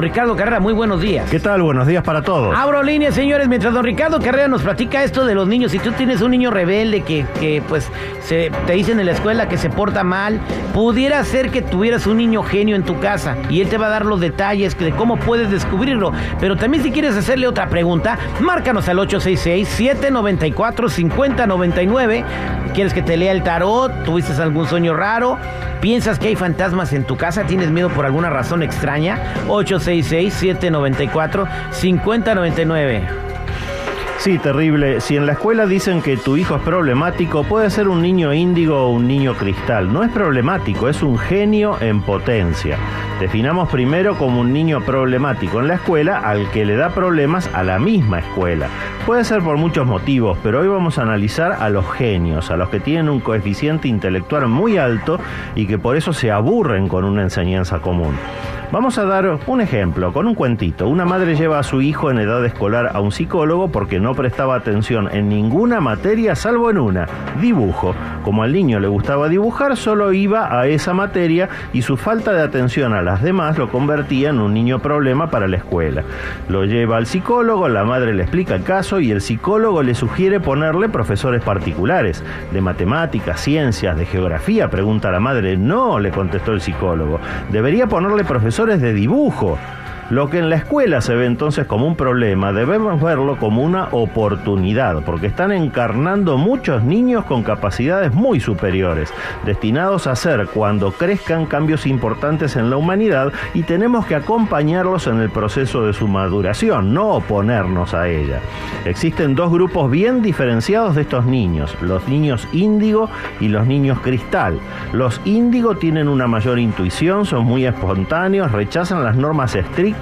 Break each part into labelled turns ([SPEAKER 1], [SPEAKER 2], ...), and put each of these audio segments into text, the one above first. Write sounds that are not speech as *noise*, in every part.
[SPEAKER 1] Don Ricardo Carrera, muy buenos días.
[SPEAKER 2] ¿Qué tal? Buenos días para todos.
[SPEAKER 1] Abro líneas, señores, mientras don Ricardo Carrera nos platica esto de los niños. Si tú tienes un niño rebelde que, que pues se, te dicen en la escuela que se porta mal, pudiera ser que tuvieras un niño genio en tu casa y él te va a dar los detalles de cómo puedes descubrirlo. Pero también si quieres hacerle otra pregunta, márcanos al 866-794-5099. ¿Quieres que te lea el tarot? ¿Tuviste algún sueño raro? ¿Piensas que hay fantasmas en tu casa? ¿Tienes miedo por alguna razón extraña? 866-794-5099.
[SPEAKER 2] Sí, terrible. Si en la escuela dicen que tu hijo es problemático, puede ser un niño índigo o un niño cristal. No es problemático, es un genio en potencia. Definamos primero como un niño problemático en la escuela al que le da problemas a la misma escuela. Puede ser por muchos motivos, pero hoy vamos a analizar a los genios, a los que tienen un coeficiente intelectual muy alto y que por eso se aburren con una enseñanza común. Vamos a dar un ejemplo con un cuentito. Una madre lleva a su hijo en edad escolar a un psicólogo porque no prestaba atención en ninguna materia salvo en una, dibujo. Como al niño le gustaba dibujar, solo iba a esa materia y su falta de atención a las demás lo convertía en un niño problema para la escuela. Lo lleva al psicólogo, la madre le explica el caso y el psicólogo le sugiere ponerle profesores particulares de matemáticas, ciencias, de geografía, pregunta la madre. No, le contestó el psicólogo. Debería ponerle profesores de dibujo. Lo que en la escuela se ve entonces como un problema, debemos verlo como una oportunidad, porque están encarnando muchos niños con capacidades muy superiores, destinados a hacer cuando crezcan cambios importantes en la humanidad y tenemos que acompañarlos en el proceso de su maduración, no oponernos a ella. Existen dos grupos bien diferenciados de estos niños, los niños índigo y los niños cristal. Los índigo tienen una mayor intuición, son muy espontáneos, rechazan las normas estrictas,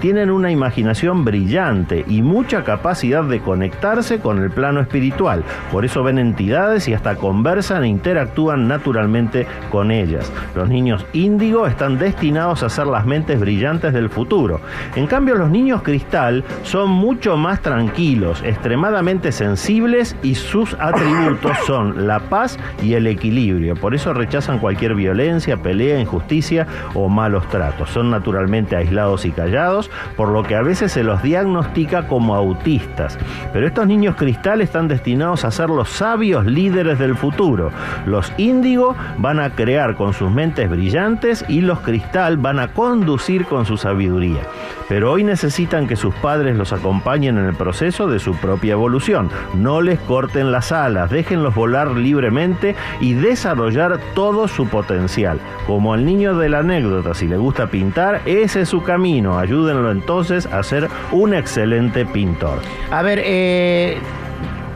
[SPEAKER 2] tienen una imaginación brillante y mucha capacidad de conectarse con el plano espiritual. Por eso ven entidades y hasta conversan e interactúan naturalmente con ellas. Los niños índigo están destinados a ser las mentes brillantes del futuro. En cambio, los niños cristal son mucho más tranquilos, extremadamente sensibles y sus atributos *coughs* son la paz y el equilibrio. Por eso rechazan cualquier violencia, pelea, injusticia o malos tratos. Son naturalmente aislados y callados, por lo que a veces se los diagnostica como autistas. Pero estos niños cristal están destinados a ser los sabios líderes del futuro. Los índigo van a crear con sus mentes brillantes y los cristal van a conducir con su sabiduría. Pero hoy necesitan que sus padres los acompañen en el proceso de su propia evolución. No les corten las alas, déjenlos volar libremente y desarrollar todo su potencial. Como al niño de la anécdota, si le gusta pintar, ese es su camino Ayúdenlo entonces a ser un excelente pintor.
[SPEAKER 1] A ver, eh,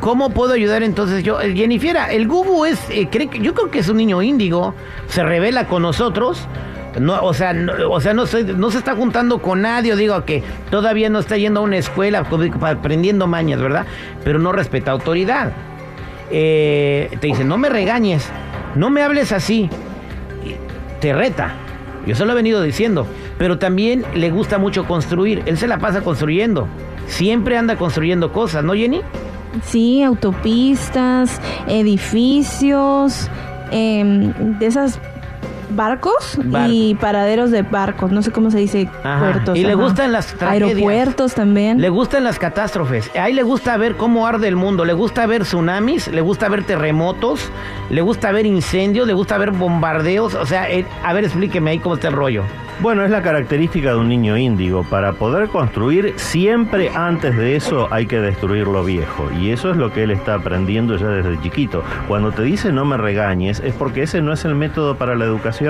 [SPEAKER 1] ¿Cómo puedo ayudar entonces yo? Jennifer, el Gubu es, eh, cree que, yo creo que es un niño índigo, se revela con nosotros. No, o sea, no, o sea no, se, no se está juntando con nadie, digo que todavía no está yendo a una escuela aprendiendo mañas, ¿verdad? Pero no respeta autoridad. Eh, te dice, no me regañes, no me hables así. Te reta. Yo se lo he venido diciendo pero también le gusta mucho construir. Él se la pasa construyendo. Siempre anda construyendo cosas, ¿no, Jenny?
[SPEAKER 3] Sí, autopistas, edificios, eh, de esas barcos y paraderos de barcos, no sé cómo se dice puertos.
[SPEAKER 1] Y le gustan las
[SPEAKER 3] tragedias. Aeropuertos también.
[SPEAKER 1] Le gustan las catástrofes. Ahí le gusta ver cómo arde el mundo, le gusta ver tsunamis, le gusta ver terremotos, le gusta ver incendios, le gusta ver bombardeos. O sea, eh, a ver, explíqueme ahí cómo está el rollo.
[SPEAKER 2] Bueno, es la característica de un niño índigo. Para poder construir, siempre antes de eso hay que destruir lo viejo. Y eso es lo que él está aprendiendo ya desde chiquito. Cuando te dice no me regañes, es porque ese no es el método para la educación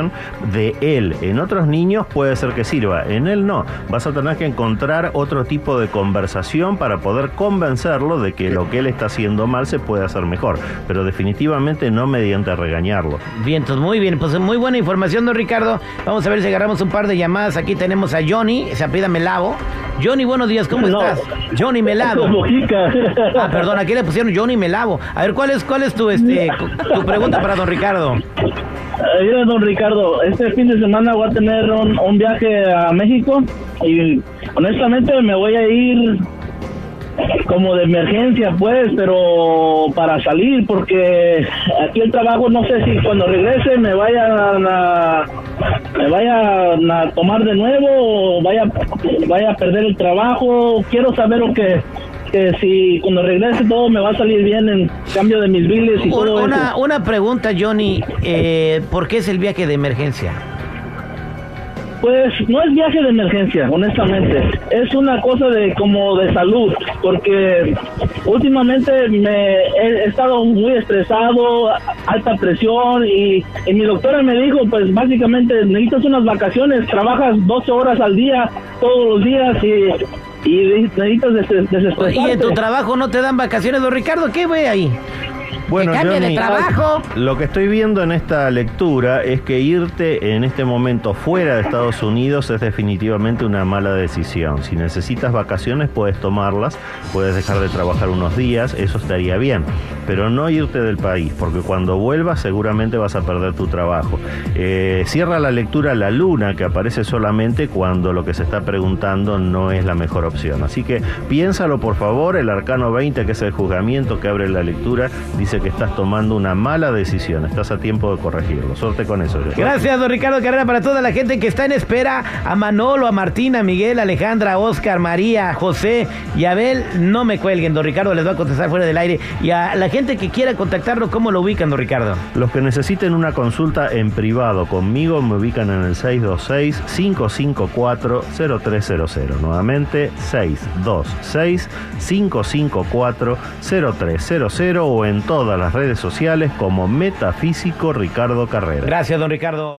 [SPEAKER 2] de él. En otros niños puede ser que sirva, en él no. Vas a tener que encontrar otro tipo de conversación para poder convencerlo de que lo que él está haciendo mal se puede hacer mejor. Pero definitivamente no mediante regañarlo.
[SPEAKER 1] Bien, entonces muy bien. Pues muy buena información, don Ricardo. Vamos a ver si agarramos un par de llamadas. Aquí tenemos a Johnny, se apida Melavo. Johnny, buenos días, ¿cómo estás? Johnny Melavo. *laughs* Ah, perdón, aquí le pusieron Johnny Melavo. A ver, ¿cuál es, cuál es tu, este, *laughs* tu pregunta para don Ricardo?
[SPEAKER 4] Mira, don Ricardo, este fin de semana voy a tener un, viaje a México y honestamente me voy a ir como de emergencia, pues, pero para salir, porque aquí el trabajo no sé si cuando regrese me vayan a, me vayan a tomar de nuevo o vaya, vaya a perder el trabajo. Quiero saber lo que que si cuando regrese todo me va a salir bien en cambio de mis biles y todo
[SPEAKER 1] Una,
[SPEAKER 4] eso.
[SPEAKER 1] una pregunta, Johnny. Eh, ¿Por qué es el viaje de emergencia?
[SPEAKER 4] Pues no es viaje de emergencia, honestamente. Es una cosa de como de salud, porque últimamente me he estado muy estresado, alta presión y, y mi doctora me dijo, pues básicamente necesitas unas vacaciones, trabajas 12 horas al día, todos los días y, y necesitas des- desestresarte.
[SPEAKER 1] ¿Y en tu trabajo no te dan vacaciones, don Ricardo? ¿Qué ve ahí?
[SPEAKER 2] Bueno,
[SPEAKER 1] Que cambie de
[SPEAKER 2] Johnny,
[SPEAKER 1] trabajo.
[SPEAKER 2] Lo que estoy viendo en esta lectura es que irte en este momento fuera de Estados Unidos es definitivamente una mala decisión. Si necesitas vacaciones puedes tomarlas, puedes dejar de trabajar unos días, eso estaría bien, pero no irte del país, porque cuando vuelvas seguramente vas a perder tu trabajo. Eh, cierra la lectura la luna, que aparece solamente cuando lo que se está preguntando no es la mejor opción. Así que piénsalo por favor, el arcano 20, que es el juzgamiento que abre la lectura, dice que estás tomando una mala decisión, estás a tiempo de corregirlo. Suerte con eso.
[SPEAKER 1] Gracias, don Ricardo Carrera, para toda la gente que está en espera. A Manolo, a Martina, a Miguel, a Alejandra, a Oscar, María, a José y Abel. No me cuelguen, don Ricardo les va a contestar fuera del aire. Y a la gente que quiera contactarlo, ¿cómo lo ubican, don Ricardo?
[SPEAKER 2] Los que necesiten una consulta en privado conmigo me ubican en el 626-554-0300. Nuevamente, 626-554-0300 o en todas las redes sociales como Metafísico Ricardo Carrera.
[SPEAKER 1] Gracias, don Ricardo.